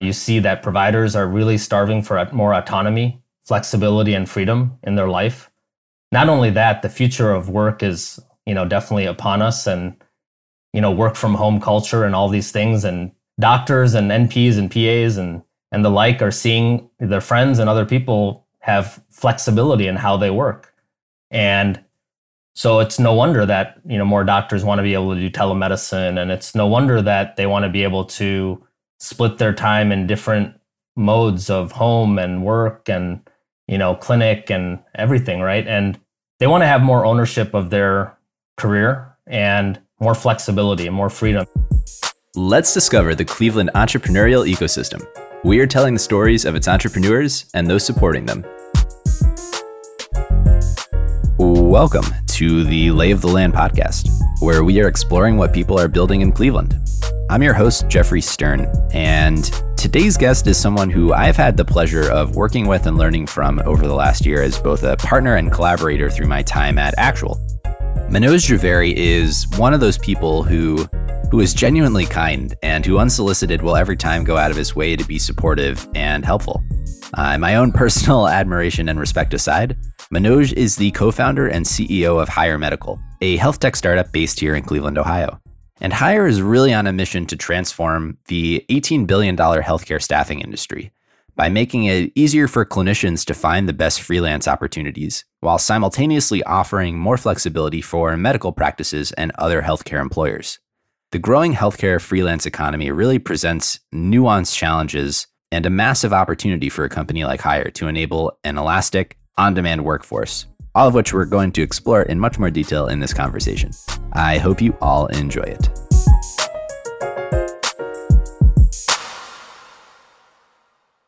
You see that providers are really starving for more autonomy, flexibility, and freedom in their life. Not only that, the future of work is, you know, definitely upon us and, you know, work from home culture and all these things. And doctors and NPs and PAs and, and the like are seeing their friends and other people have flexibility in how they work. And so it's no wonder that, you know, more doctors want to be able to do telemedicine. And it's no wonder that they want to be able to split their time in different modes of home and work and you know clinic and everything right? And they want to have more ownership of their career and more flexibility and more freedom. Let's discover the cleveland entrepreneurial ecosystem. We are telling the stories of its entrepreneurs and those supporting them. Welcome to the lay of the land podcast where we are exploring what people are building in cleveland I'm your host, Jeffrey Stern, and today's guest is someone who I've had the pleasure of working with and learning from over the last year as both a partner and collaborator through my time at Actual. Manoj Jhaveri is one of those people who who is genuinely kind and who unsolicited will every time go out of his way to be supportive and helpful. Uh, my own personal admiration and respect aside, Manoj is the co-founder and CEO of Hyr Medical, a health tech startup based here in Cleveland, Ohio. And Hyr is really on a mission to transform the $18 billion healthcare staffing industry by making it easier for clinicians to find the best freelance opportunities while simultaneously offering more flexibility for medical practices and other healthcare employers. The growing healthcare freelance economy really presents nuanced challenges and a massive opportunity for a company like Hyr to enable an elastic, on demand workforce all of which we're going to explore in much more detail in this conversation. I hope you all enjoy it.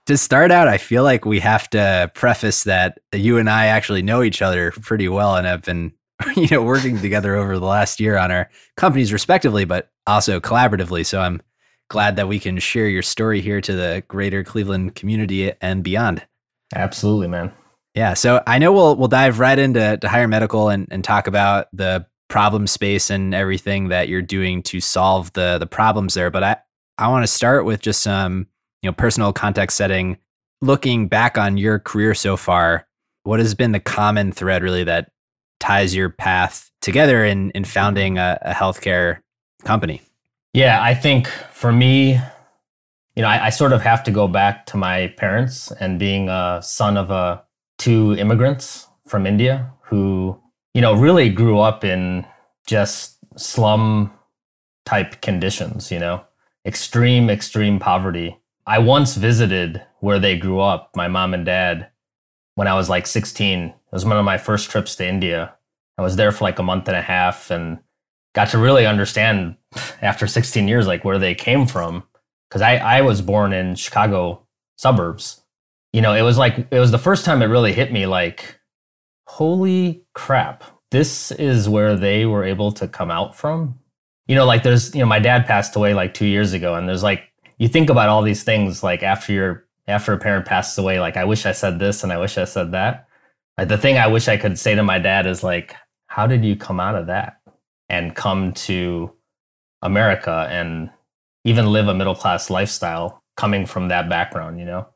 To start out, I feel like we have to preface that you and I actually know each other pretty well and have been you know working together over the last year on our companies respectively but also collaboratively so i'm glad that we can share your story here to the greater cleveland community and beyond absolutely man yeah. So I know we'll we'll dive right into to Hyr medical and, and talk about the problem space and everything that you're doing to solve the the problems there. But I, I want to start with just some, you know, personal context setting. Looking back on your career so far, what has been the common thread really that ties your path together in in founding a, a healthcare company? Yeah, I think for me, you know, I, I, sort of have to go back to my parents and being a son of a two immigrants from India who, you know, really grew up in just slum type conditions, you know, extreme, extreme poverty. I once visited where they grew up, my mom and dad, when I was like 16. It was one of my first trips to India. I was there for like a month and a half and got to really understand after 16 years like where they came from. Cause I, I was born in Chicago suburbs you know, it was like it was the first time it really hit me like, holy crap, this is where they were able to come out from. You know, like there's, you know, my dad passed away like two years ago, and there's like you think about all these things like after your after a parent passes away, like I wish I said this and I wish I said that. Like the thing I wish I could say to my dad is like, how did you come out of that and come to America and even live a middle class lifestyle coming from that background, you know?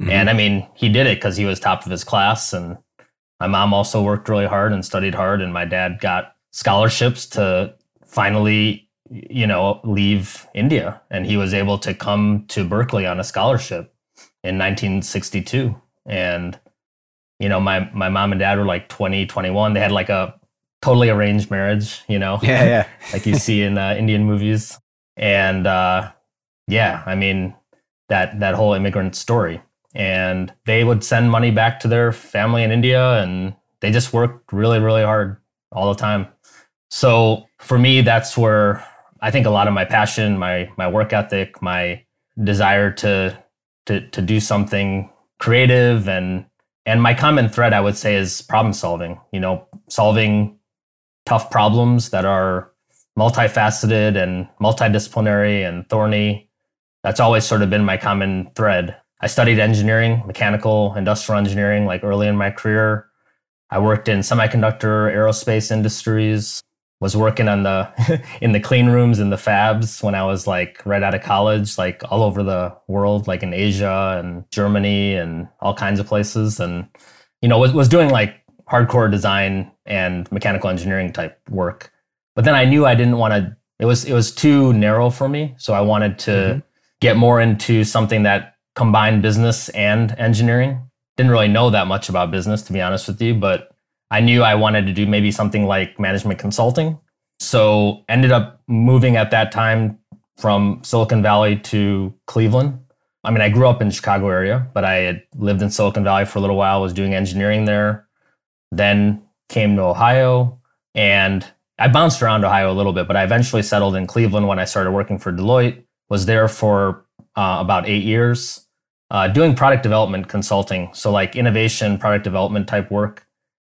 Mm-hmm. And I mean, he did it because he was top of his class. And my mom also worked really hard and studied hard. And my dad got scholarships to finally, you know, leave India. And he was able to come to Berkeley on a scholarship in 1962. And, you know, my, my mom and dad were like 20, 21. They had like a totally arranged marriage, you know? Yeah, yeah. like you see in uh, Indian movies. And uh, yeah, I mean, that, that whole immigrant story and they would send money back to their family in India and they just worked really, really hard all the time. So for me, that's where I think a lot of my passion, my my work ethic, my desire to to to do something creative and and my common thread I would say is problem solving, you know, solving tough problems that are multifaceted and multidisciplinary and thorny. That's always sort of been my common thread. I studied engineering, mechanical, industrial engineering, like early in my career. I worked in semiconductor, aerospace industries, was working on the in the clean rooms in the fabs when I was like right out of college, like all over the world, like in Asia and Germany and all kinds of places, and you know was was doing like hardcore design and mechanical engineering type work. But then I knew I didn't want to. It was it was too narrow for me, so I wanted to mm-hmm. get more into something that combined business and engineering. Didn't really know that much about business, to be honest with you, but I knew I wanted to do maybe something like management consulting. So ended up moving at that time from Silicon Valley to Cleveland. I mean, I grew up in the Chicago area, but I had lived in Silicon Valley for a little while, was doing engineering there, then came to Ohio and I bounced around Ohio a little bit, but I eventually settled in Cleveland when I started working for Deloitte. Was there for uh, about eight years, uh, doing product development consulting, so like innovation, product development type work.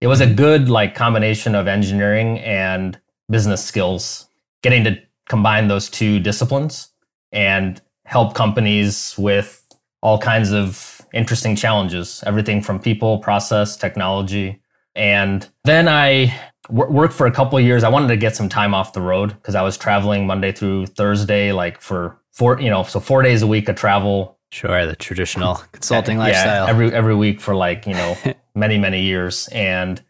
It was a good like combination of engineering and business skills getting to combine those two disciplines and help companies with all kinds of interesting challenges everything from people process technology. And then I w- worked for a couple years. I wanted to get some time off the road because i was traveling monday through thursday like for four you know so four days a week of travel Sure, the traditional consulting yeah, lifestyle. every every week for like you know many many years, and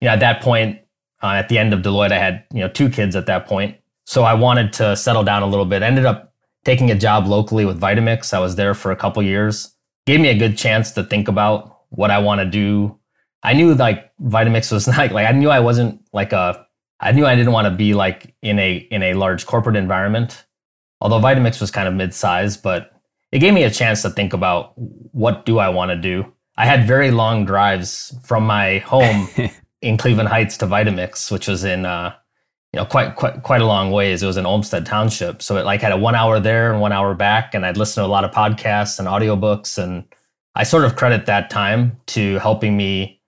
you know at that point, uh, at the end of Deloitte, I had you know two kids at that point, so I wanted to settle down a little bit. ended up taking a job locally with Vitamix. I was there for a couple years. Gave me a good chance to think about what I want to do. I knew like Vitamix was not like I knew I wasn't like a I knew I didn't want to be like in a in a large corporate environment. Although Vitamix was kind of mid-sized, but it gave me a chance to think about what do I want to do. I had very long drives from my home in Cleveland Heights to Vitamix, which was in uh, you know quite quite quite a long ways. It was in Olmsted Township, so it like had a one hour there and one hour back, and I'd listen to a lot of podcasts and audiobooks, and I sort of credit that time to helping me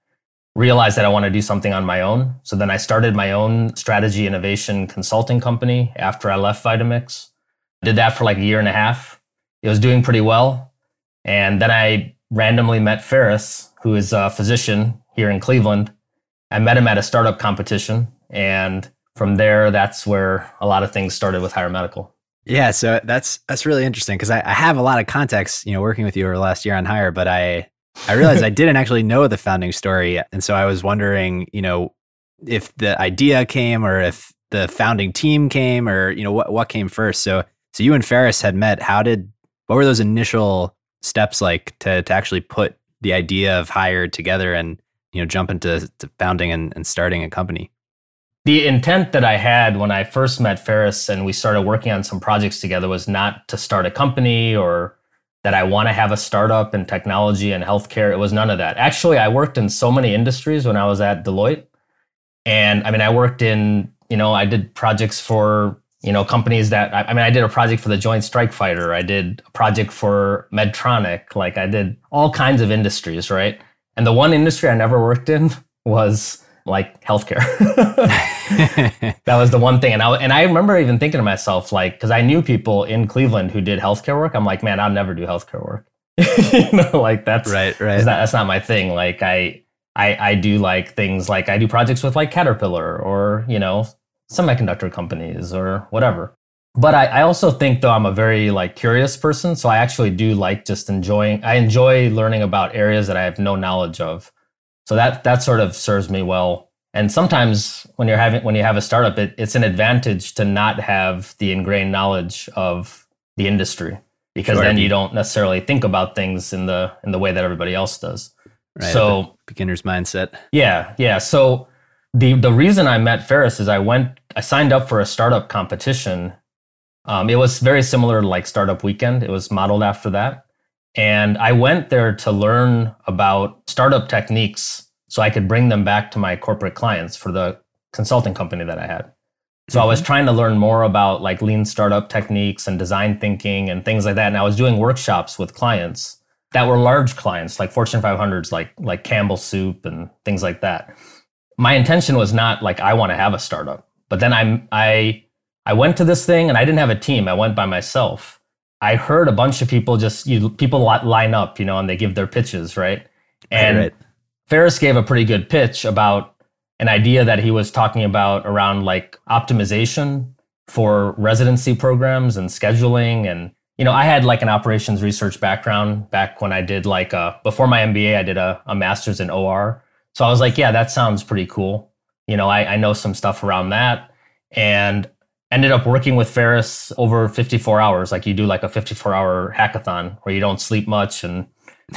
realize that I want to do something on my own. So then I started my own strategy innovation consulting company after I left Vitamix. Did that for like a year and a half it was doing pretty well. And then I randomly met Ferris, who is a physician here in Cleveland. I met him at a startup competition. And from there, that's where a lot of things started with Hyr Medical. Yeah, so that's that's really interesting because I, I, have a lot of context, you know, working with you over the last year on Hyr, but I I realized I didn't actually know the founding story, and so I was wondering, you know, if the idea came or if the founding team came or you know what what came first. So so you and Ferris had met. How did what were those initial steps like to to actually put the idea of Hyr together and you know jump into founding and, and starting a company? The intent that i had when i first met ferris and we started working on some projects together was not to start a company or that i want to have a startup in technology and healthcare. It was none of that. Actually i worked in so many industries when i was at deloitte. And i mean i worked in you know i did projects for you know companies that I, mean i did a project for the joint strike fighter. I did a project for medtronic. Like i did all kinds of industries right? And the one industry i never worked in was like healthcare. That was the one thing. And i and i remember even thinking to myself like because i knew people in cleveland who did healthcare work. I'm like man i'll never do healthcare work. You know like that's right right. not, that's not my thing. Like i I, I do like things like I do projects with like Caterpillar or you know semiconductor companies or whatever. But I, I also think though I'm a very like curious person, so I actually do like just enjoying. I enjoy learning about areas that I have no knowledge of. So that that sort of serves me well. And sometimes when you're having when you have a startup, it, it's an advantage to not have the ingrained knowledge of the industry because sure. then you don't necessarily think about things in the in the way that everybody else does. Right, so beginner's mindset. Yeah, yeah. So the the reason I met Ferris is I went I signed up for a startup competition. Um, it was very similar to like Startup Weekend. It was modeled after that, and I went there to learn about startup techniques so I could bring them back to my corporate clients for the consulting company that I had. So mm-hmm. I was mm-hmm. trying to learn more about like lean startup techniques and design thinking and things like that. And I was doing workshops with clients that were large clients like Fortune 500s, like like Campbell Soup and things like that my intention was not like I want to have a startup. But then I I I went to this thing and I didn't have a team. I went by myself. I heard a bunch of people just you people line up, you know, and they give their pitches, right? And right. Ferris gave a pretty good pitch about an idea that he was talking about around like optimization for residency programs and scheduling and you know i had like an operations research background back when i did like uh before my mba i did a, a master's in or so i was like yeah that sounds pretty cool. You know I, I know some stuff around that. And ended up working with ferris over 54 hours. Like you do like a 54 hour hackathon where you don't sleep much and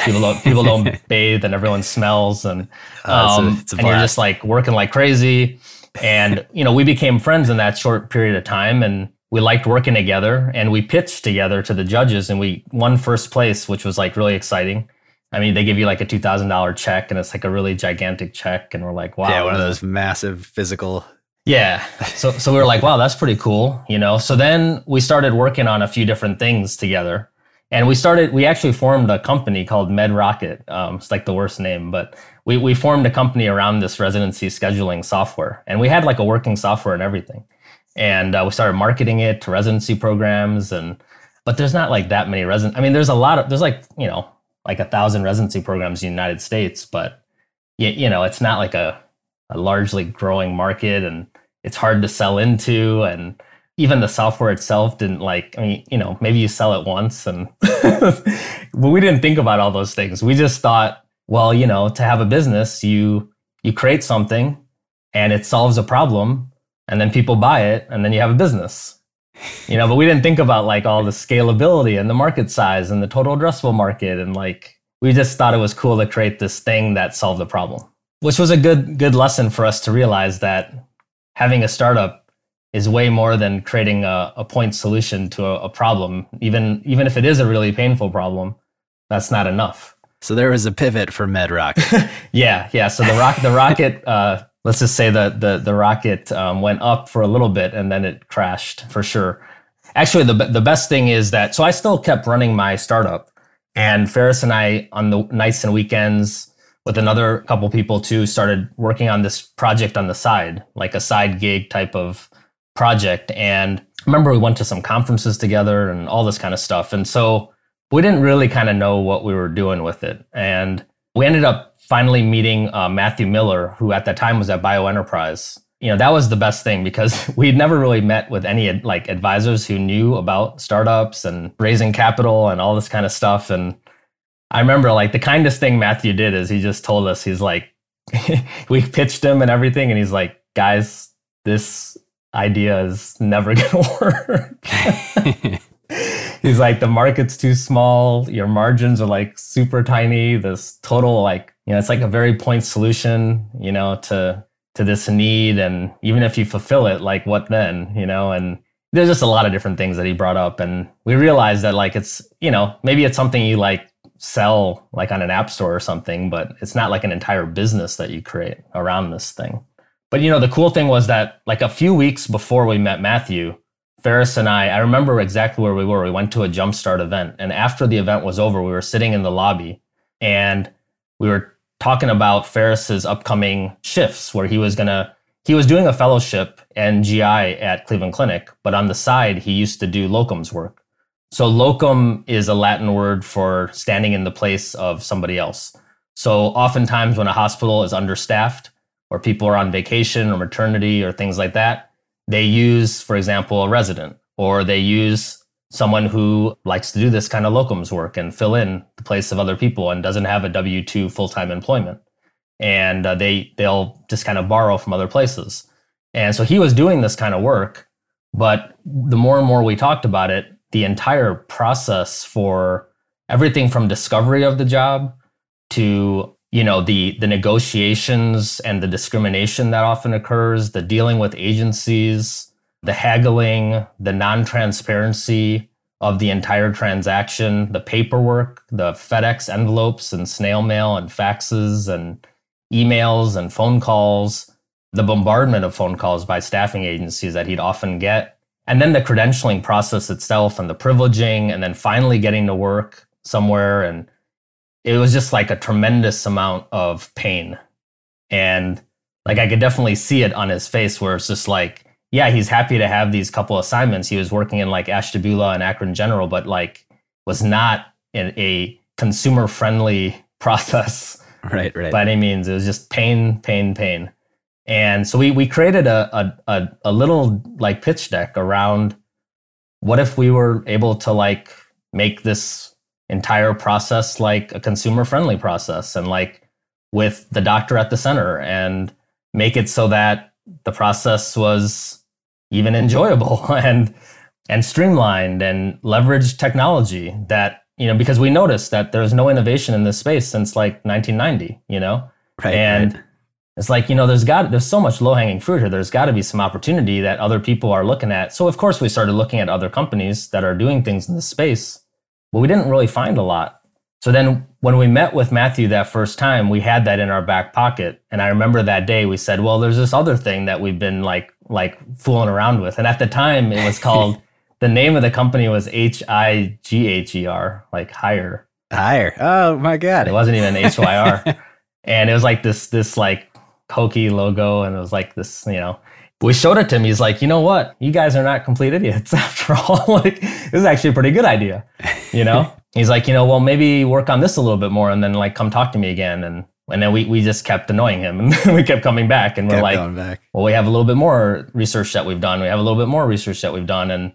people don't people don't bathe and everyone smells and um, it's a, it's a and you're just like working like crazy. And you know we became friends in that short period of time and we liked working together and we pitched together to the judges and we won first place which was like really exciting i mean they give you like a $2000 check and it's like a really gigantic check and we're like wow yeah one of those massive physical. Yeah. So so we were like wow that's pretty cool you know? So then we started working on a few different things together and we started we actually formed a company called medrocket um, it's like the worst name but we, we formed a company around this residency scheduling software and we had like a working software and everything. And uh, we started marketing it to residency programs and but there's not like that many resident i mean there's a lot of there's like you know like a thousand residency programs in the united states but you, you know it's not like a, a largely growing market and it's hard to sell into and even the software itself didn't like i mean you know maybe you sell it once and but we didn't think about all those things. We just thought well you know to have a business you you create something and it solves a problem and then people buy it and then you have a business you know but we didn't think about like all the scalability and the market size and the total addressable market and like we just thought it was cool to create this thing that solved the problem which was a good good lesson for us to realize that having a startup is way more than creating a, a point solution to a, a, problem. Even even if it is a really painful problem, that's not enough. So there was a pivot for MedRock. yeah, yeah. So the rock the rocket, uh, let's just say the the the rocket um, went up for a little bit and then it crashed for sure. Actually, the the best thing is that so I still kept running my startup, and Ferris and I on the nights and weekends with another couple people too started working on this project on the side, like a side gig type of project. And remember we went to some conferences together and all this kind of stuff. And so we didn't really kind of know what we were doing with it. And we ended up finally meeting uh, Matthew Miller, who at that time was at BioEnterprise. You know, that was the best thing because we'd never really met with any like advisors who knew about startups and raising capital and all this kind of stuff. And I remember like the kindest thing Matthew did is he just told us, he's like, we pitched him and everything. And he's like, guys, this idea is never going to work. He's like, the market's too small. Your margins are like super tiny. This total, like, you know, it's like a very point solution, you know, to, to this need. And even if you fulfill it, like what then, you know, and there's just a lot of different things that he brought up. And we realized that like, it's, you know, maybe it's something you like sell like on an app store or something, but it's not like an entire business that you create around this thing. But you know, the cool thing was that like a few weeks before we met Matthew, Ferris and I, I remember exactly where we were. We went to a Jumpstart event. And after the event was over, we were sitting in the lobby and we were talking about Ferris's upcoming shifts where he was going to, he was doing a fellowship and GI at Cleveland Clinic, but on the side, he used to do locums work. So locum is a Latin word for standing in the place of somebody else. So oftentimes when a hospital is understaffed, or people are on vacation or maternity or things like that, they use, for example, a resident or they use someone who likes to do this kind of locums work and fill in the place of other people and doesn't have a W 2 full time employment. And uh, they, they'll just kind of borrow from other places. And so he was doing this kind of work. But the more and more we talked about it, the entire process for everything from discovery of the job to you know the the negotiations and the discrimination that often occurs the dealing with agencies the haggling the non-transparency of the entire transaction the paperwork the fedex envelopes and snail mail and faxes and emails and phone calls the bombardment of phone calls by staffing agencies that he'd often get and then the credentialing process itself and the privileging and then finally getting to work somewhere and it was just like a tremendous amount of pain. And like I could definitely see it on his face where it's just like, yeah, he's happy to have these couple assignments. He was working in like Ashtabula and Akron General, but like was not in a consumer friendly process. Right, right. By any means. It was just pain, pain, pain. And so we we created a, a a a little like pitch deck around what if we were able to like make this entire process like a consumer friendly process and like with the doctor at the center and make it so that the process was even enjoyable and and streamlined and leverage technology that you know because we noticed that there's no innovation in this space since like 1990 you know Right. and right. it's like you know there's got there's so much low hanging fruit here there's got to be some opportunity that other people are looking at so of course we started looking at other companies that are doing things in this space but we didn't really find a lot so then when we met with matthew that first time we had that in our back pocket and i remember that day we said well there's this other thing that we've been like like fooling around with. And at the time it was called the name of the company was h-i-g-h-e-r like higher. Higher. Oh my God. it wasn't even H-Y-R. and it was like this this like hokey logo and it was like this you know. We showed it to him he's like you know what? You guys are not complete idiots after all. Like this is actually a pretty good idea you know? He's like you know well maybe work on this a little bit more and then like come talk to me again. And and then we, we just kept annoying him and we kept coming back and we're Kept like well, we have a little bit more research that we've done. We have a little bit more research that we've done. And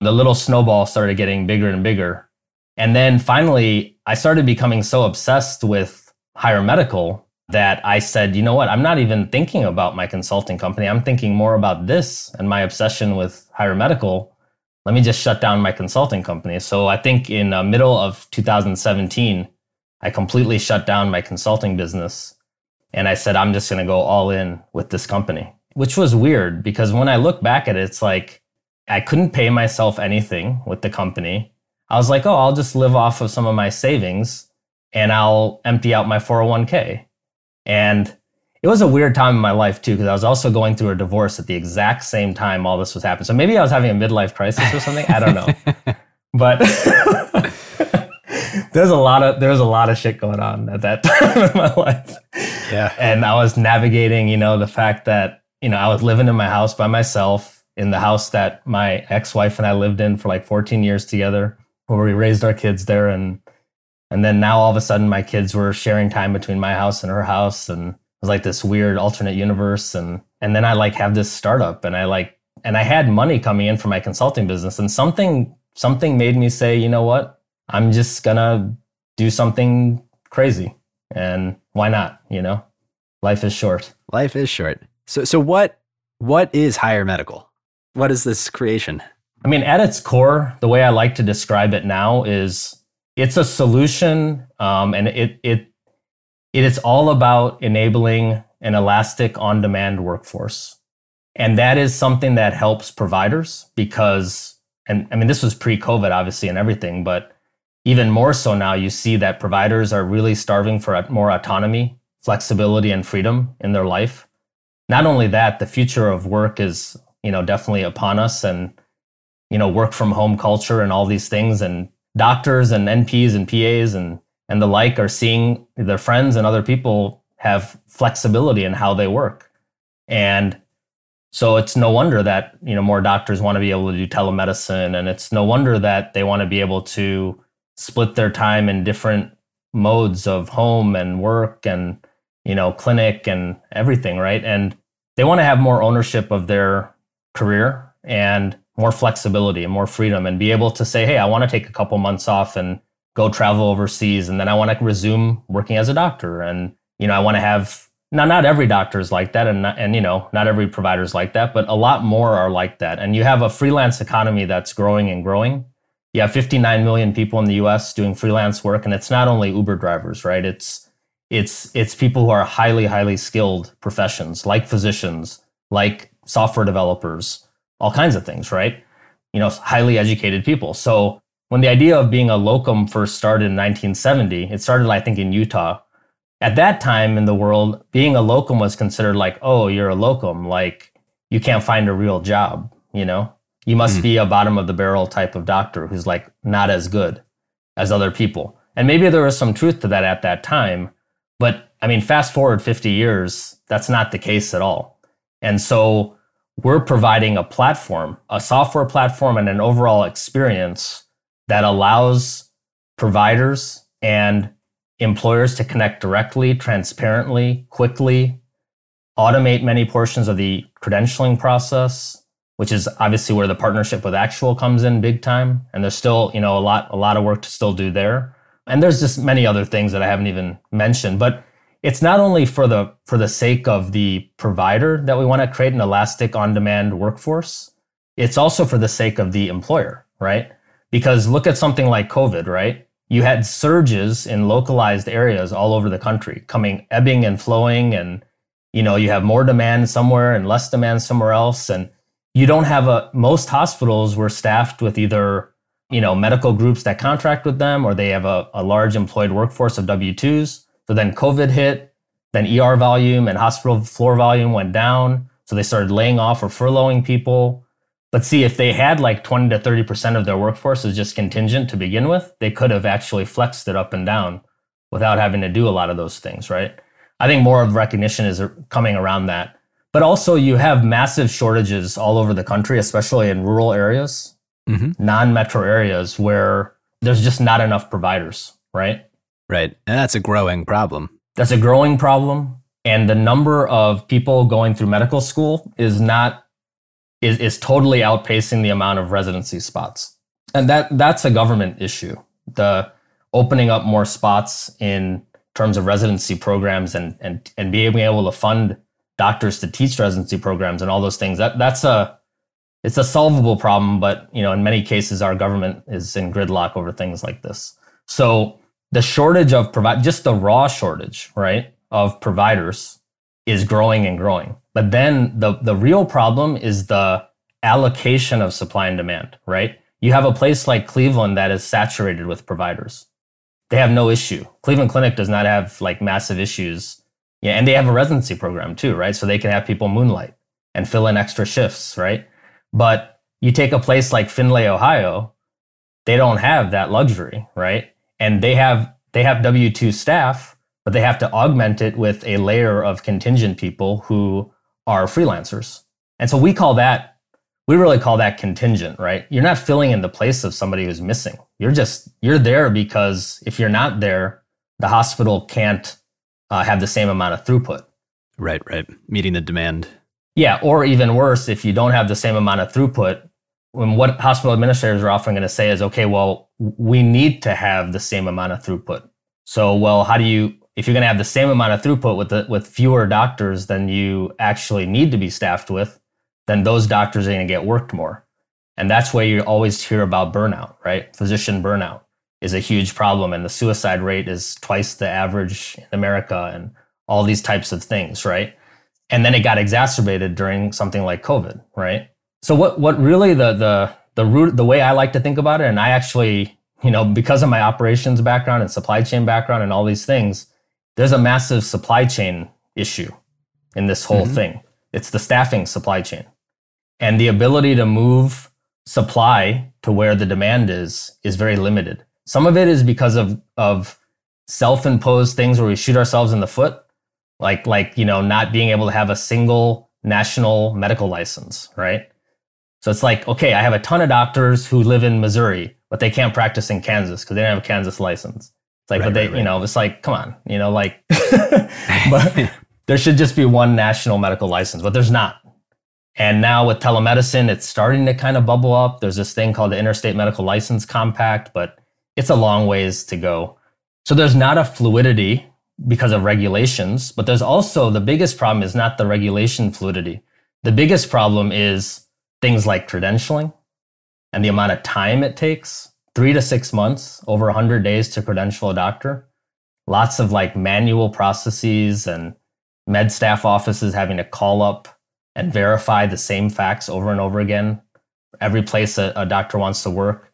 the little snowball started getting bigger and bigger. And then finally, I started becoming so obsessed with higher medical that I said, you know what? I'm not even thinking about my consulting company. I'm thinking more about this and my obsession with higher medical. Let me just shut down my consulting company. So I think in the middle of 2017, I completely shut down my consulting business and I said, I'm just going to go all in with this company, which was weird because when I look back at it, it's like I couldn't pay myself anything with the company. I was like, oh, I'll just live off of some of my savings and I'll empty out my 401k. And it was a weird time in my life too, because I was also going through a divorce at the exact same time all this was happening. So maybe I was having a midlife crisis or something. I don't know. But there's a lot of there's a lot of shit going on at that time in my life. Yeah. and I was navigating, you know, the fact that, you know, I was living in my house by myself in the house that my ex-wife and I lived in for like 14 years together, where we raised our kids there. And and then now all of a sudden my kids were sharing time between my house and her house. And it was like this weird alternate universe. And and then I like have this startup and I like and I had money coming in from my consulting business. And something something made me say, you know what? I'm just going to do something crazy and why not you know life is short Life is short. So so what what is Hyr medical? What is this creation? i mean at its core the way i like to describe it now is it's a solution um, and it it it is all about enabling an elastic on demand workforce and that is something that helps providers because and i mean this was pre-covid obviously and everything but even more so now you see that providers are really starving for more autonomy flexibility and freedom in their life. Not only that the future of work is you know definitely upon us and you know work from home culture and all these things. And doctors and nps and pas and and the like are seeing their friends and other people have flexibility in how they work. And so it's no wonder that you know more doctors want to be able to do telemedicine. And it's no wonder that they want to be able to split their time in different modes of home and work and you know clinic and everything right? And they want to have more ownership of their career and more flexibility and more freedom and be able to say hey i want to take a couple months off and go travel overseas and then i want to resume working as a doctor. And you know i want to have now not every doctor is like that and not, and you know not every provider is like that but a lot more are like that. And you have a freelance economy that's growing and growing you have 59 million people in the US doing freelance work and it's not only Uber drivers, right? It's it's it's people who are highly highly skilled professions like physicians, like software developers, all kinds of things, right? You know, highly educated people. So when the idea of being a locum first started in 1970, it started I think in Utah. At that time in the world, being a locum was considered like, "Oh, you're a locum, like you can't find a real job," you know? You must Mm. be a bottom of the barrel type of doctor who's like not as good as other people. And maybe there was some truth to that at that time. But I mean, fast forward 50 years, that's not the case at all. And so we're providing a platform, a software platform, and an overall experience that allows providers and employers to connect directly, transparently, quickly, automate many portions of the credentialing process, which is obviously where the partnership with Actual comes in big time. And there's still, you know, a lot, a lot of work to still do there. And there's just many other things that I haven't even mentioned. But it's not only for the for the sake of the provider that we want to create an elastic on-demand workforce. It's also for the sake of the employer, right? Because look at something like COVID, right? You had surges in localized areas all over the country coming ebbing and flowing and you know, you have more demand somewhere and less demand somewhere else and you don't have a most hospitals were staffed with either you know medical groups that contract with them or they have a, a large employed workforce of w2s so then covid hit then er volume and hospital floor volume went down. So they started laying off or furloughing people. But see if they had like 20 to 30% of their workforce is just contingent to begin with they could have actually flexed it up and down without having to do a lot of those things right? I think more of recognition is coming around that but also, you have massive shortages all over the country, especially in rural areas, mm-hmm. non metro areas where there's just not enough providers, right? Right. And that's a growing problem. That's a growing problem. And the number of people going through medical school is not is, is totally outpacing the amount of residency spots. And that that's a government issue. The opening up more spots in terms of residency programs and and and being able to fund doctors to teach residency programs and all those things. That that's a it's a solvable problem, but you know, in many cases, our government is in gridlock over things like this. So the shortage of provide just the raw shortage, right, of providers is growing and growing. But then the the real problem is the allocation of supply and demand, right? You have a place like Cleveland that is saturated with providers. They have no issue. Cleveland Clinic does not have like massive issues yeah, and they have a residency program too, right? So they can have people moonlight and fill in extra shifts, right? But you take a place like Findlay, Ohio, they don't have that luxury, right? And they have they have W2 staff, but they have to augment it with a layer of contingent people who are freelancers. And so we call that we really call that contingent, right? You're not filling in the place of somebody who's missing. You're just you're there because if you're not there, the hospital can't uh, have the same amount of throughput. Right, right. Meeting the demand. Yeah, or even worse, if you don't have the same amount of throughput, when what hospital administrators are often going to say is, okay, well, we need to have the same amount of throughput. So, well, how do you, if you're going to have the same amount of throughput with the, with fewer doctors than you actually need to be staffed with, then those doctors are going to get worked more. And that's where you always hear about burnout, right? Physician burnout is a huge problem and the suicide rate is twice the average in America and all these types of things, right? And then it got exacerbated during something like COVID, right? So what what really the the the root the way I like to think about it, and I actually, you know, because of my operations background and supply chain background and all these things, there's a massive supply chain issue in this whole mm-hmm. thing. It's the staffing supply chain. And the ability to move supply to where the demand is is very limited. Some of it is because of of self-imposed things where we shoot ourselves in the foot, like like you know not being able to have a single national medical license, right? So it's like, okay, I have a ton of doctors who live in Missouri, but they can't practice in Kansas because they don't have a Kansas license. It's like, right, but they, right, right. you know, it's like, come on, you know, like, but there should just be one national medical license, but there's not. And now with telemedicine, it's starting to kind of bubble up. There's this thing called the Interstate Medical License Compact, but it's a long ways to go. So there's not a fluidity because of regulations, but there's also the biggest problem is not the regulation fluidity. The biggest problem is things like credentialing and the amount of time it takes three to six months, over 100 days to credential a doctor. Lots of like manual processes and med staff offices having to call up and verify the same facts over and over again. Every place a, a doctor wants to work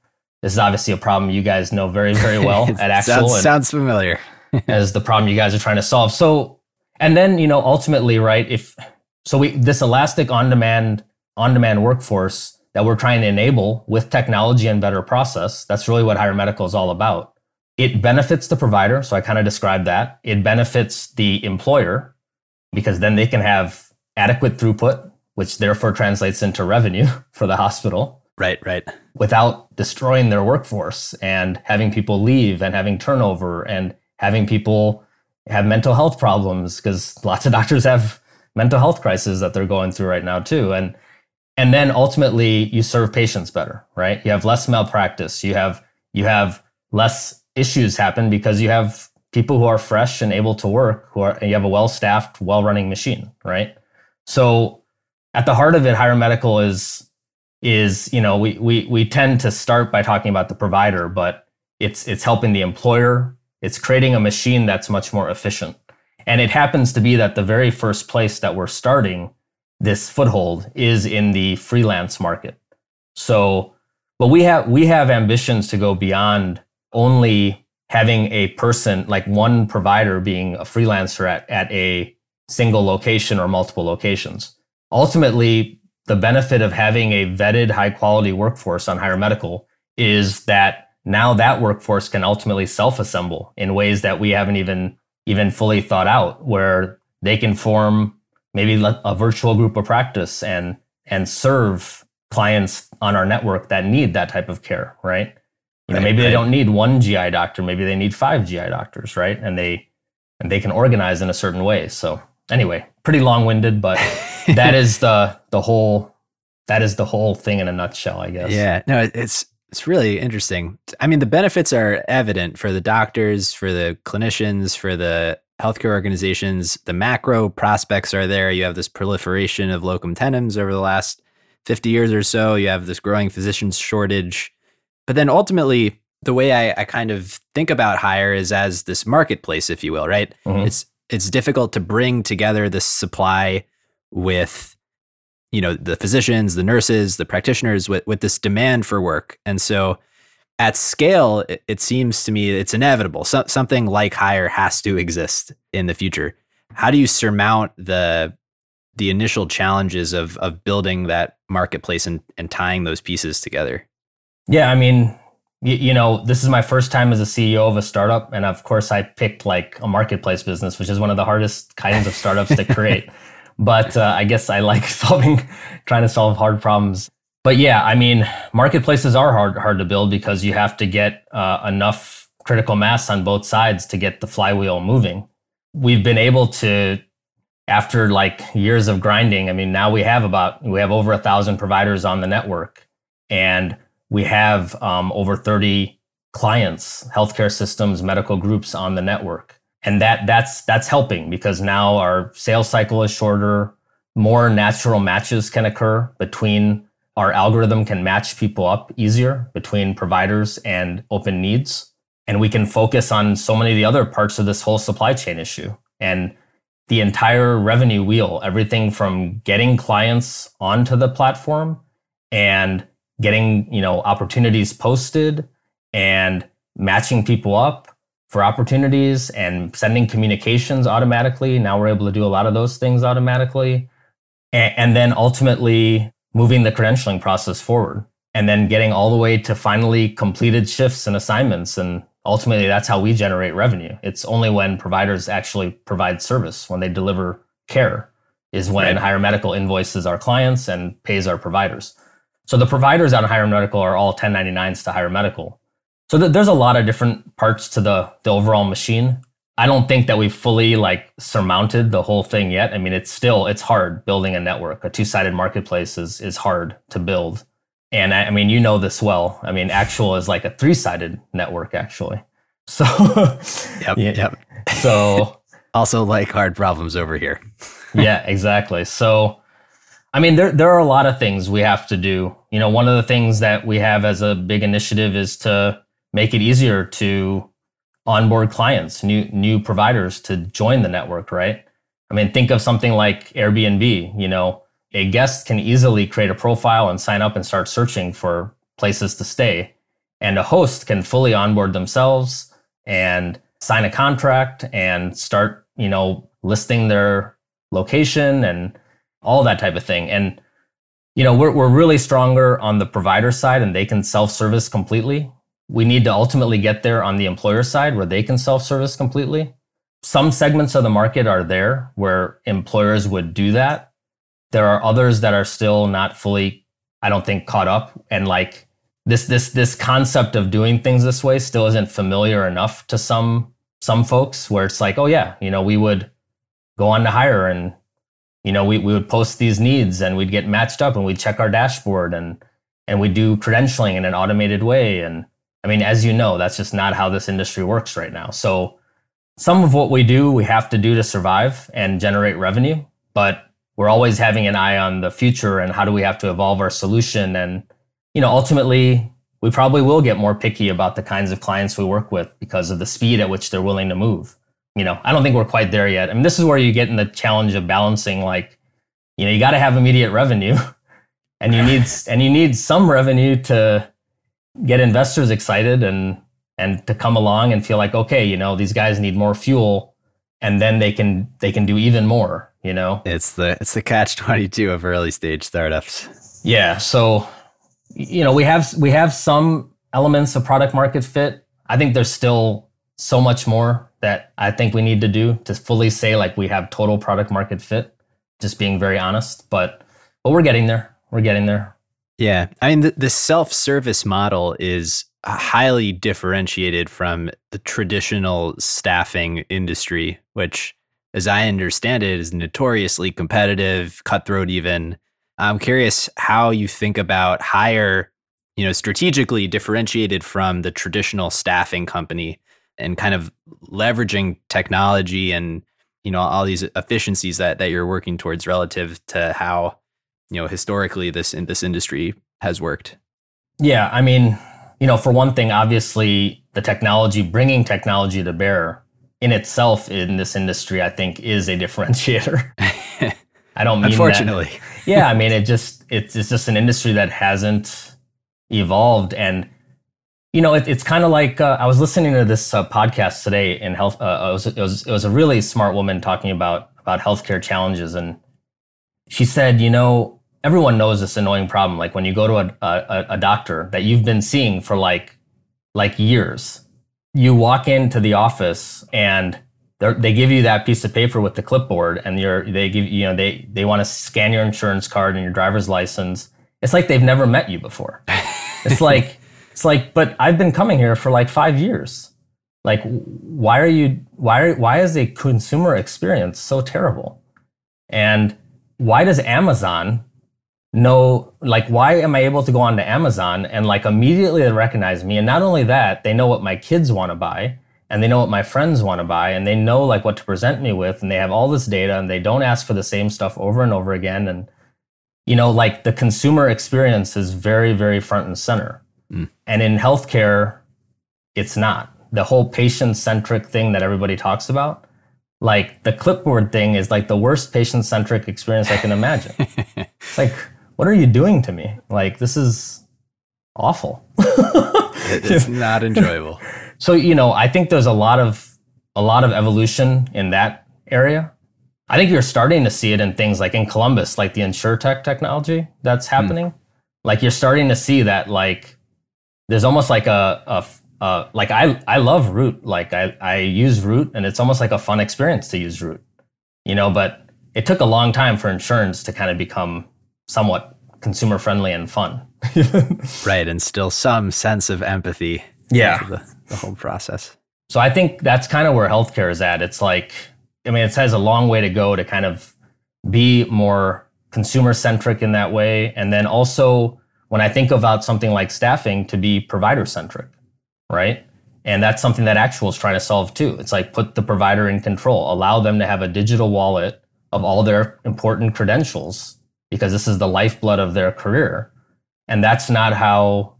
this is obviously a problem you guys know very, very well at Actual. sounds, sounds familiar. as the problem you guys are trying to solve. So, and then you know, ultimately, right? If so, we this elastic on-demand on-demand workforce that we're trying to enable with technology and better process. That's really what Hyr medical is all about. It benefits the provider, so I kind of described that. It benefits the employer because then they can have adequate throughput, which therefore translates into revenue for the hospital. Right, right. Without destroying their workforce and having people leave and having turnover and having people have mental health problems because lots of doctors have mental health crisis that they're going through right now too. And and then ultimately you serve patients better, right? You have less malpractice. You have you have less issues happen because you have people who are fresh and able to work who are you have a well-staffed, well-running machine, right? So at the heart of it, Hyr medical is is, you know, we we we tend to start by talking about the provider, but it's it's helping the employer, it's creating a machine that's much more efficient. And it happens to be that the very first place that we're starting this foothold is in the freelance market. So, but we have we have ambitions to go beyond only having a person like one provider being a freelancer at, at a single location or multiple locations. Ultimately, the benefit of having a vetted high quality workforce on Hyr medical is that now that workforce can ultimately self assemble in ways that we haven't even even fully thought out where they can form maybe a virtual group of practice and and serve clients on our network that need that type of care, right? You know, maybe they don't need one GI doctor, maybe they need five GI doctors, right? And they and they can organize in a certain way. So anyway, pretty long-winded, but that is the the whole that is the whole thing in a nutshell, I guess. Yeah. No, it's it's really interesting. I mean, the benefits are evident for the doctors, for the clinicians, for the healthcare organizations, the macro prospects are there. You have this proliferation of locum tenens over the last 50 years or so. You have this growing physicians shortage. But then ultimately, the way I, I kind of think about Hyr is as this marketplace, if you will, right? Mm-hmm. It's it's difficult to bring together this supply with you know the physicians, the nurses, the practitioners with, with this demand for work. And so at scale, it, it seems to me it's inevitable. So, something like Hyr has to exist in the future. How do you surmount the the initial challenges of of building that marketplace and, and tying those pieces together? Yeah, I mean, you, you know, this is my first time as a CEO of a startup, and of course, I picked like a marketplace business, which is one of the hardest kinds of startups to create. But uh, I guess I like solving, trying to solve hard problems but yeah, I mean, marketplaces are hard hard to build because you have to get uh, enough critical mass on both sides to get the flywheel moving. We've been able to, after like years of grinding. I mean, now we have about we have over a thousand providers on the network, and we have um, over thirty clients, healthcare systems, medical groups on the network, and that that's that's helping because now our sales cycle is shorter. More natural matches can occur between our algorithm can match people up easier between providers and open needs. And we can focus on so many of the other parts of this whole supply chain issue and the entire revenue wheel, everything from getting clients onto the platform and getting, you know, opportunities posted and matching people up for opportunities and sending communications automatically. Now we're able to do a lot of those things automatically. And, and then ultimately moving the credentialing process forward and then getting all the way to finally completed shifts and assignments. And ultimately, that's how we generate revenue. It's only when providers actually provide service, when they deliver care, is when right. Hyr Medical invoices our clients and pays our providers. So the providers on Hyr Medical are all 1099s to Hyr Medical. So th- there's a lot of different parts to the, the overall machine. I don't think that we've fully like surmounted the whole thing yet. I mean, it's still it's hard building a network. A two-sided marketplace is is hard to build. And I, I mean, you know this well. I mean, actual is like a three-sided network actually. So Yep. yeah. Yep. So also like hard problems over here. yeah, exactly. So I mean, there there are a lot of things we have to do. You know, one of the things that we have as a big initiative is to make it easier to onboard clients, new new providers to join the network, right? I mean, think of something like Airbnb, you know, a guest can easily create a profile and sign up and start searching for places to stay. And a host can fully onboard themselves and sign a contract and start, you know, listing their location and all that type of thing. And you know, we're we're really stronger on the provider side and they can self-service completely we need to ultimately get there on the employer side where they can self service completely. Some segments of the market are there where employers would do that. There are others that are still not fully, I don't think, caught up. And like this, this, this concept of doing things this way still isn't familiar enough to some, some folks where it's like, oh yeah, you know, we would go on to Hyr and you know, we, we would post these needs and we'd get matched up and we'd check our dashboard and and we do credentialing in an automated way. And I mean, as you know, that's just not how this industry works right now. So some of what we do, we have to do to survive and generate revenue, but we're always having an eye on the future and how do we have to evolve our solution. And, you know, ultimately, we probably will get more picky about the kinds of clients we work with because of the speed at which they're willing to move you know, I don't think we're quite there yet. I mean, this is where you get in the challenge of balancing like, you know, you got to have immediate revenue and you need and you need some revenue to get investors excited and and to come along and feel like, okay, you know, these guys need more fuel and then they can they can do even more, you know. It's the it's the catch 22 of early stage startups. Yeah, so you know, we have we have some elements of product market fit. I think there's still so much more that I think we need to do to fully say like we have total product market fit. Just being very honest, but but we're getting there. We're getting there. Yeah, I mean the, the self-service model is uh, highly differentiated from the traditional staffing industry, which, as I understand it, is notoriously competitive, cutthroat. Even I'm curious how you think about Hyr, you know, strategically differentiated from the traditional staffing company and kind of leveraging technology and you know all these efficiencies that that you're working towards relative to how you know historically this in this industry has worked yeah i mean you know for one thing obviously the technology bringing technology to bear in itself in this industry i think is a differentiator i don't mean unfortunately that. yeah i mean it just it's, it's just an industry that hasn't evolved and you know, it, it's kind of like uh, I was listening to this uh, podcast today in health. Uh, it, was, it was it was a really smart woman talking about about healthcare challenges, and she said, you know, everyone knows this annoying problem. Like when you go to a, a, a doctor that you've been seeing for like like years, you walk into the office and they give you that piece of paper with the clipboard, and you're they give you know they they want to scan your insurance card and your driver's license. It's like they've never met you before. It's like it's like, but I've been coming here for like five years. Like, why are you, why, are, why is the consumer experience so terrible? And why does Amazon know, like, why am I able to go onto Amazon and like immediately recognize me? And not only that, they know what my kids want to buy and they know what my friends want to buy and they know like what to present me with and they have all this data and they don't ask for the same stuff over and over again. And, you know, like the consumer experience is very, very front and center. Mm. And in healthcare, it's not. The whole patient centric thing that everybody talks about, like the clipboard thing is like the worst patient centric experience I can imagine. it's like, what are you doing to me? Like, this is awful. it's not enjoyable. So, you know, I think there's a lot of a lot of evolution in that area. I think you're starting to see it in things like in Columbus, like the InsurTech technology that's hmm. happening. Mm. Like you're starting to see that like there's almost like a, a uh, like I I love Root. Like I I use Root, and it's almost like a fun experience to use Root. You know, but it took a long time for insurance to kind of become somewhat consumer friendly and fun. right, and still some sense of empathy. Yeah, the, the whole process. So I think that's kind of where healthcare is at. It's like, I mean, it has a long way to go to kind of be more consumer centric in that way, and then also when I think about something like staffing to be provider centric, right? And that's something that Actual is trying to solve too. It's like put the provider in control, allow them to have a digital wallet of all their important credentials because this is the lifeblood of their career. And that's not how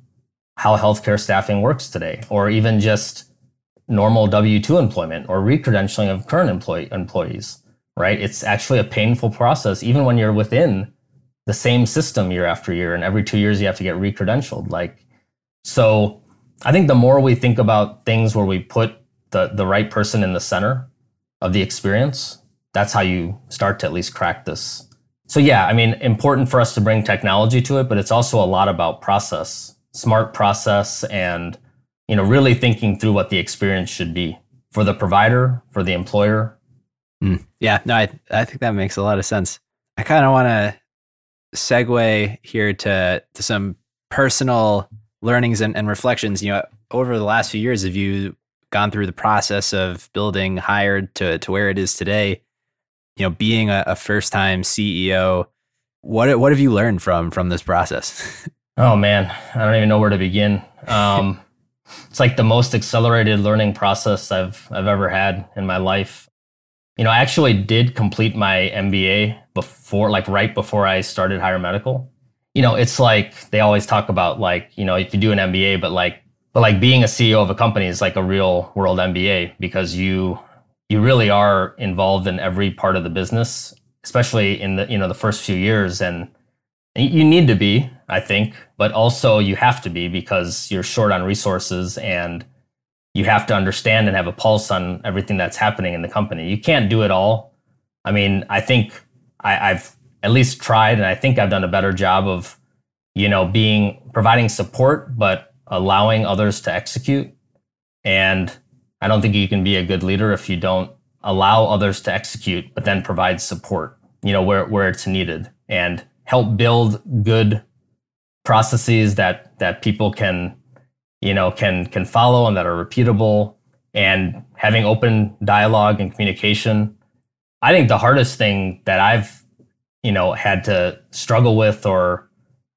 how healthcare staffing works today, or even just normal W 2 employment or recredentialing of current employee, employees, right? It's actually a painful process, even when you're within the same system year after year, and every two years you have to get recredentialed. Like, so I think the more we think about things where we put the the right person in the center of the experience, that's how you start to at least crack this. So yeah, I mean, important for us to bring technology to it, but it's also a lot about process, smart process, and you know, really thinking through what the experience should be for the provider, for the employer. Mm, yeah, no, I I think that makes a lot of sense. I kind of want to segue here to to some personal learnings and, and reflections. You know, over the last few years, have you gone through the process of building hired to to where it is today? You know, being a, a first time CEO, what what have you learned from from this process? oh man, I don't even know where to begin. Um, it's like the most accelerated learning process I've I've ever had in my life. You know, I actually did complete my MBA before, like right before I started Hyr medical. You know, it's like they always talk about like, you know, if you do an MBA, but like, but like being a CEO of a company is like a real world MBA because you you really are involved in every part of the business, especially in the you know the first few years, and you need to be, I think, but also you have to be because you're short on resources and you have to understand and have a pulse on everything that's happening in the company. You can't do it all. I mean, I think I, have at least tried, and I think I've done a better job of, you know, being providing support, but allowing others to execute. And I don't think you can be a good leader if you don't allow others to execute, but then provide support, you know, where where it's needed, and help build good processes that that people can you know can can follow and that are repeatable. And having open dialogue and communication i think the hardest thing that i've you know had to struggle with or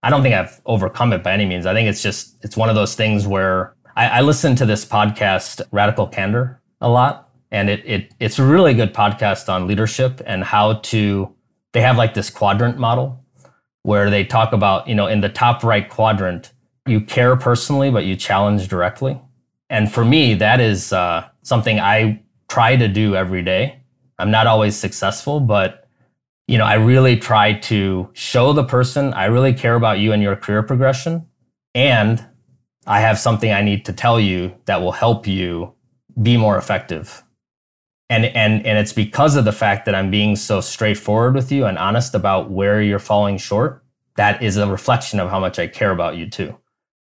i don't think i've overcome it by any means. I think it's just it's one of those things where i, I listen to this podcast radical candor a lot and it, it it's a really good podcast on leadership and how to they have like this quadrant model where they talk about you know in the top right quadrant you care personally, but you challenge directly. And for me, that is uh, something I try to do every day. I'm not always successful, but you know, I really try to show the person I really care about you and your career progression, and I have something I need to tell you that will help you be more effective. And and and it's because of the fact that I'm being so straightforward with you and honest about where you're falling short. That is a reflection of how much I care about you too.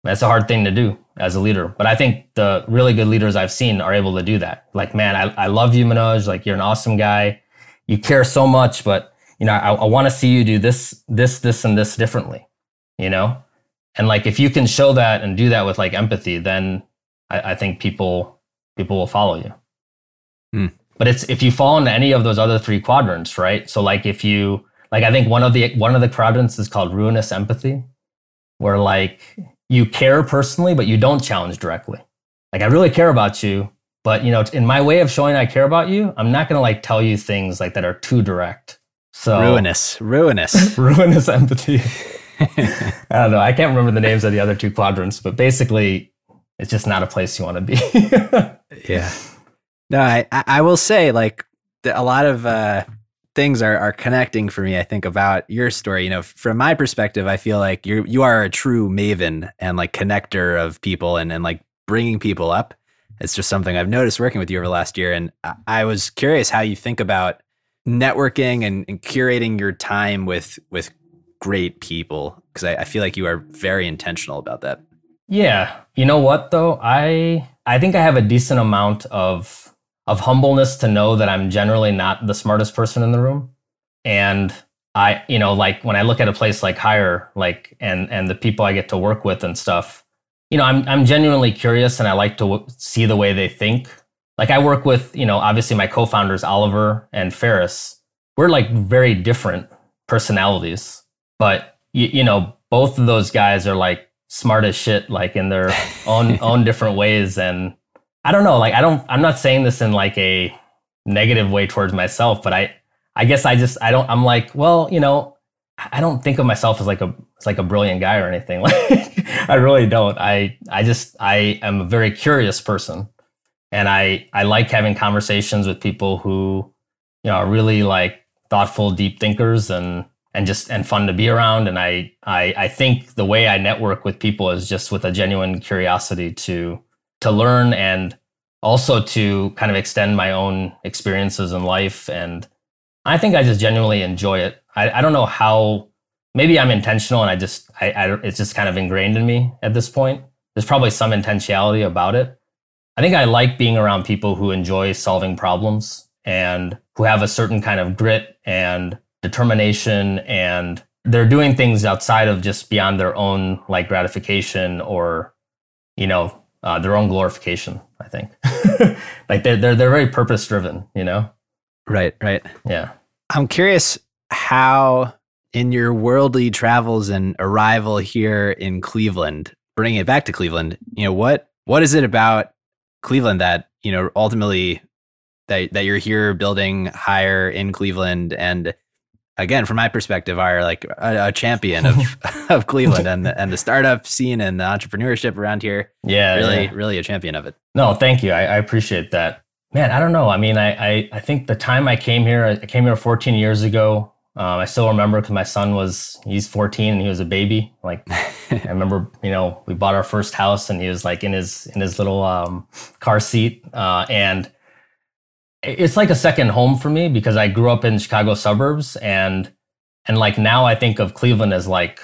That's a hard thing to do as a leader. But I think the really good leaders I've seen are able to do that. Like, man, I, I love you, Manoj. Like, you're an awesome guy. You care so much, but you know, I, I want to see you do this, this, this, and this differently. You know, and like if you can show that and do that with like empathy, then I, I think people people will follow you. Hmm. But it's if you fall into any of those other three quadrants, right? So like if you like, I think one of the one of the quadrants is called ruinous empathy, where like you care personally, but you don't challenge directly. Like I really care about you, but you know, in my way of showing I care about you, I'm not gonna like tell you things like that are too direct. So ruinous, ruinous, ruinous empathy. I don't know. I can't remember the names of the other two quadrants, but basically, it's just not a place you want to be. yeah. No, I I will say like a lot of uh, things are are connecting for me. I think about your story. You know, from my perspective, I feel like you you are a true maven and like connector of people and and like bringing people up. It's just something I've noticed working with you over the last year, and I was curious how you think about networking and, and curating your time with with great people because I, I feel like you are very intentional about that. Yeah, you know what though, I I think I have a decent amount of of humbleness to know that I'm generally not the smartest person in the room. And I, you know, like when I look at a place like Hyr, like and and the people I get to work with and stuff, you know, I'm I'm genuinely curious and I like to w- see the way they think. Like I work with, you know, obviously my co-founders Oliver and Ferris. We're like very different personalities, but you, you know, both of those guys are like smart as shit, like in their own own different ways and I don't know. Like, I don't, I'm not saying this in like a negative way towards myself, but I, I guess I just, I don't, I'm like, well, you know, I don't think of myself as like a, as like a brilliant guy or anything. Like, I really don't. I, I just, I am a very curious person and I, I like having conversations with people who, you know, are really like thoughtful, deep thinkers and, and just, and fun to be around. And I, I, I think the way I network with people is just with a genuine curiosity to, to learn and also to kind of extend my own experiences in life. And I think I just genuinely enjoy it. I, I don't know how, maybe I'm intentional and I just, I, I, it's just kind of ingrained in me at this point. There's probably some intentionality about it. I think I like being around people who enjoy solving problems and who have a certain kind of grit and determination and they're doing things outside of just beyond their own like gratification or you know uh, their own glorification. I think like they're they're they're very purpose driven. You know. Right. Right. Yeah. I'm curious how, in your worldly travels and arrival here in Cleveland, bringing it back to Cleveland, you know what what is it about Cleveland that you know ultimately that that you're here building Hyr in Cleveland and again from my perspective are like a, a champion of of Cleveland and the, and the startup scene and the entrepreneurship around here. Yeah, really yeah. really a champion of it. No, thank you. I, I appreciate that. Man, I don't know. I mean, I, I, I think the time I came here, I came here 14 years ago. Um, I still remember because my son was, he's 14 and he was a baby. Like, I remember, you know, we bought our first house and he was like in his, in his little um, car seat. Uh, and it's like a second home for me because I grew up in Chicago suburbs and, and like now I think of Cleveland as like,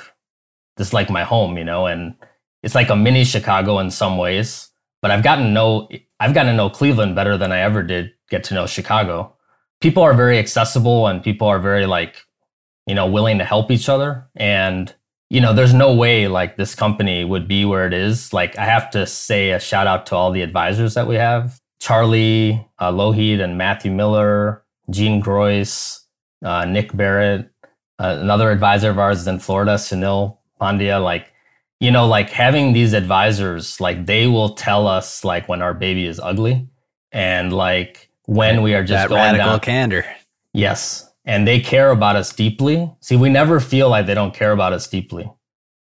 this like my home, you know, and it's like a mini Chicago in some ways but I've gotten to know I've gotten to know Cleveland better than I ever did get to know Chicago. People are very accessible and people are very like, you know, willing to help each other. And, you know, there's no way like this company would be where it is. Like I have to say a shout out to all the advisors that we have. Charlie uh, and Matthew Miller, Gene Grois, uh, Nick Barrett, uh, another advisor of ours is in Florida, Sunil Pandya. Like you know, like having these advisors, like they will tell us like when our baby is ugly and like when we are just that going radical down. candor. Yes. And they care about us deeply. See, we never feel like they don't care about us deeply,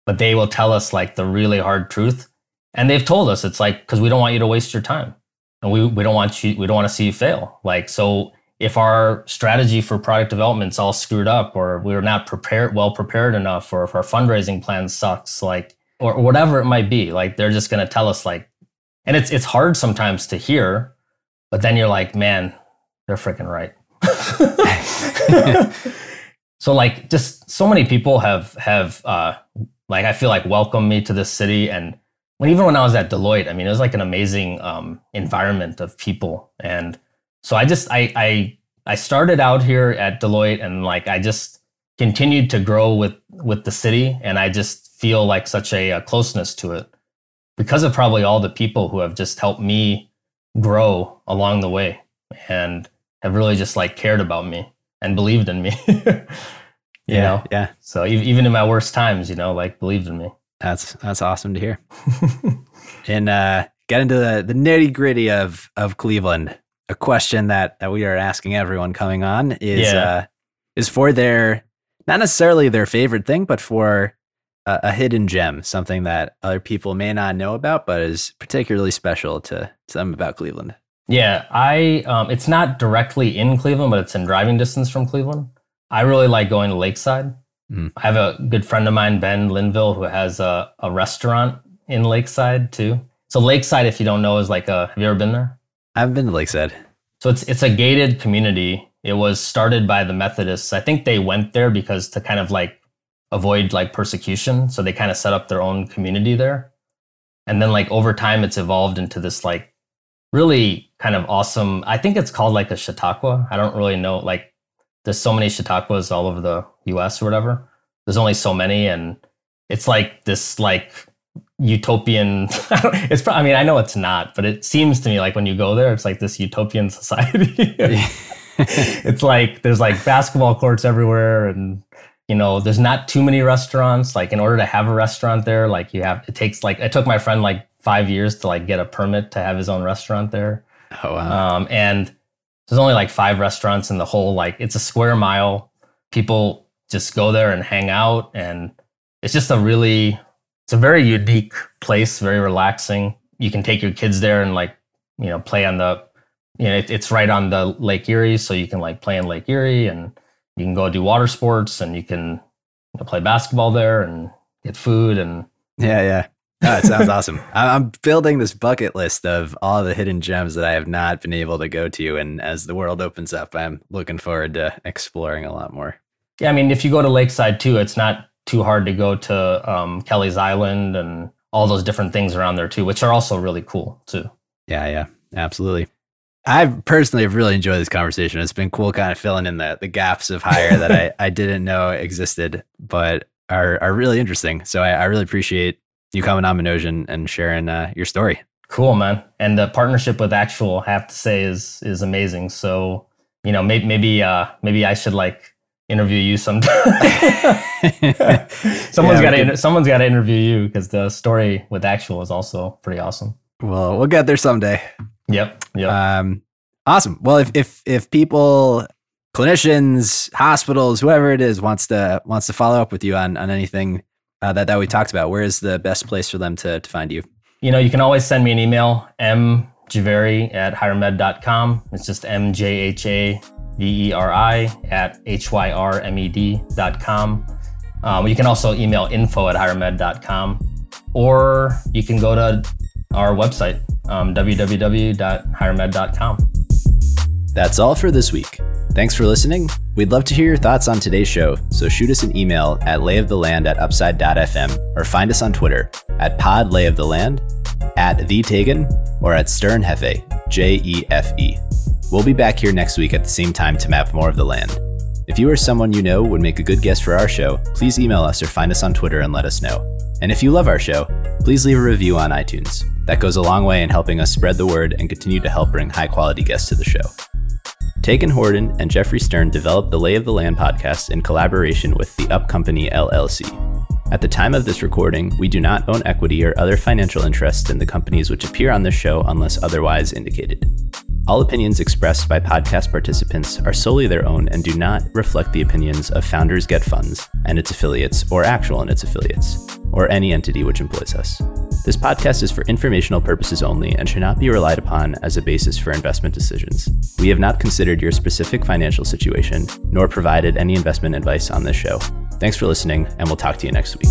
but they will tell us like the really hard truth. And they've told us it's like, because we don't want you to waste your time. And we, we don't want you, we don't want to see you fail. Like, so if our strategy for product development's all screwed up or we're not prepared, well prepared enough, or if our fundraising plan sucks, like or, or whatever it might be. Like they're just going to tell us like, and it's it's hard sometimes to hear, but then you're like, man, they're freaking right. so like just so many people have have uh like I feel like welcomed me to this city and when even when I was at Deloitte, I mean it was like an amazing um environment of people and so I just I I I started out here at Deloitte and like I just continued to grow with with the city and I just feel like such a, a closeness to it because of probably all the people who have just helped me grow along the way and have really just like cared about me and believed in me. you yeah, know? Yeah. So even in my worst times, you know, like believed in me. That's that's awesome to hear. and uh get into the, the nitty gritty of of Cleveland. A question that that we are asking everyone coming on is Yeah. uh is for their not necessarily their favorite thing, but for a, a hidden gem, something that other people may not know about, but is particularly special to, to them about Cleveland. Yeah, I um, it's not directly in Cleveland, but it's in driving distance from Cleveland. I really like going to Lakeside. Mhm. I have a good friend of mine, Ben Linville, who has a, a restaurant in Lakeside too. So Lakeside, if you don't know, is like a have you ever been there? I've been to Lakeside. So it's it's a gated community. It was started by the Methodists. I think they went there because to kind of like avoid like persecution. So they kind of set up their own community there. And then like over time it's evolved into this like really kind of awesome. I think it's called like a Chautauqua. I don't really know. Like there's so many Chautauquas all over the US or whatever. There's only so many and it's like this like utopian it's I mean I know it's not, but it seems to me like when you go there it's like this utopian society. it's like there's like basketball courts everywhere and you know there's not too many restaurants like in order to have a restaurant there like you have it takes like it took my friend like five years to like get a permit to have his own restaurant there oh wow. um, and there's only like five restaurants in the whole like it's a square mile people just go there and hang out and it's just a really it's a very unique place very relaxing you can take your kids there and like you know play on the you know it, it's right on the lake erie so you can like play in lake erie and you can go do water sports and you can you know, play basketball there and get food and yeah, yeah. Oh, it sounds awesome. I- I'm building this bucket list of all the hidden gems that I have not been able to go to. And as the world opens up, I'm looking forward to exploring a lot more. Yeah, I mean, if you go to Lakeside too, it's not too hard to go to um, Kelly's Island and all those different things around there too, which are also really cool too. Yeah, yeah, absolutely. I personally have really enjoyed this conversation. It's been cool kind of filling in the, the gaps of Hyr that I, I didn't know existed, but are, are really interesting. So I, I really appreciate you coming on and, and sharing uh, your story. Cool, man. And the partnership with Actual, I have to say, is is amazing. So you know, maybe maybe uh, maybe I should like interview you sometime. someone's yeah, got to someone's got to interview you because the story with actual is also pretty awesome. Well, we'll get there someday. Yep. Yep. Um, awesome. Well, if if if people, clinicians, hospitals, whoever it is wants to wants to follow up with you on on anything uh, that that we talked about, where is the best place for them to to find you? You know, you can always send me an email, mjhaveri at hyrmed.com. It's just M J H A V E R I at H Y R M E D.com. Um, you can also email info at hyrmed.com or you can go to our website, um, www.hyrmed.com. That's all for this week. Thanks for listening. We'd love to hear your thoughts on today's show, so shoot us an email at layoftheland at upside.fm or find us on Twitter at podlayoftheland, at the or at sternjefe, J E F E. We'll be back here next week at the same time to map more of the land. If you or someone you know would make a good guest for our show, please email us or find us on Twitter and let us know. And if you love our show, please leave a review on iTunes. That goes a long way in helping us spread the word and continue to help bring high quality guests to the show. Taken Horden and Jeffrey Stern developed the Lay of the Land podcast in collaboration with the Up Company LLC. At the time of this recording, we do not own equity or other financial interests in the companies which appear on this show unless otherwise indicated. All opinions expressed by podcast participants are solely their own and do not reflect the opinions of Founders Get Funds and its affiliates, or Actual and its affiliates, or any entity which employs us. This podcast is for informational purposes only and should not be relied upon as a basis for investment decisions. We have not considered your specific financial situation, nor provided any investment advice on this show. Thanks for listening, and we'll talk to you next week.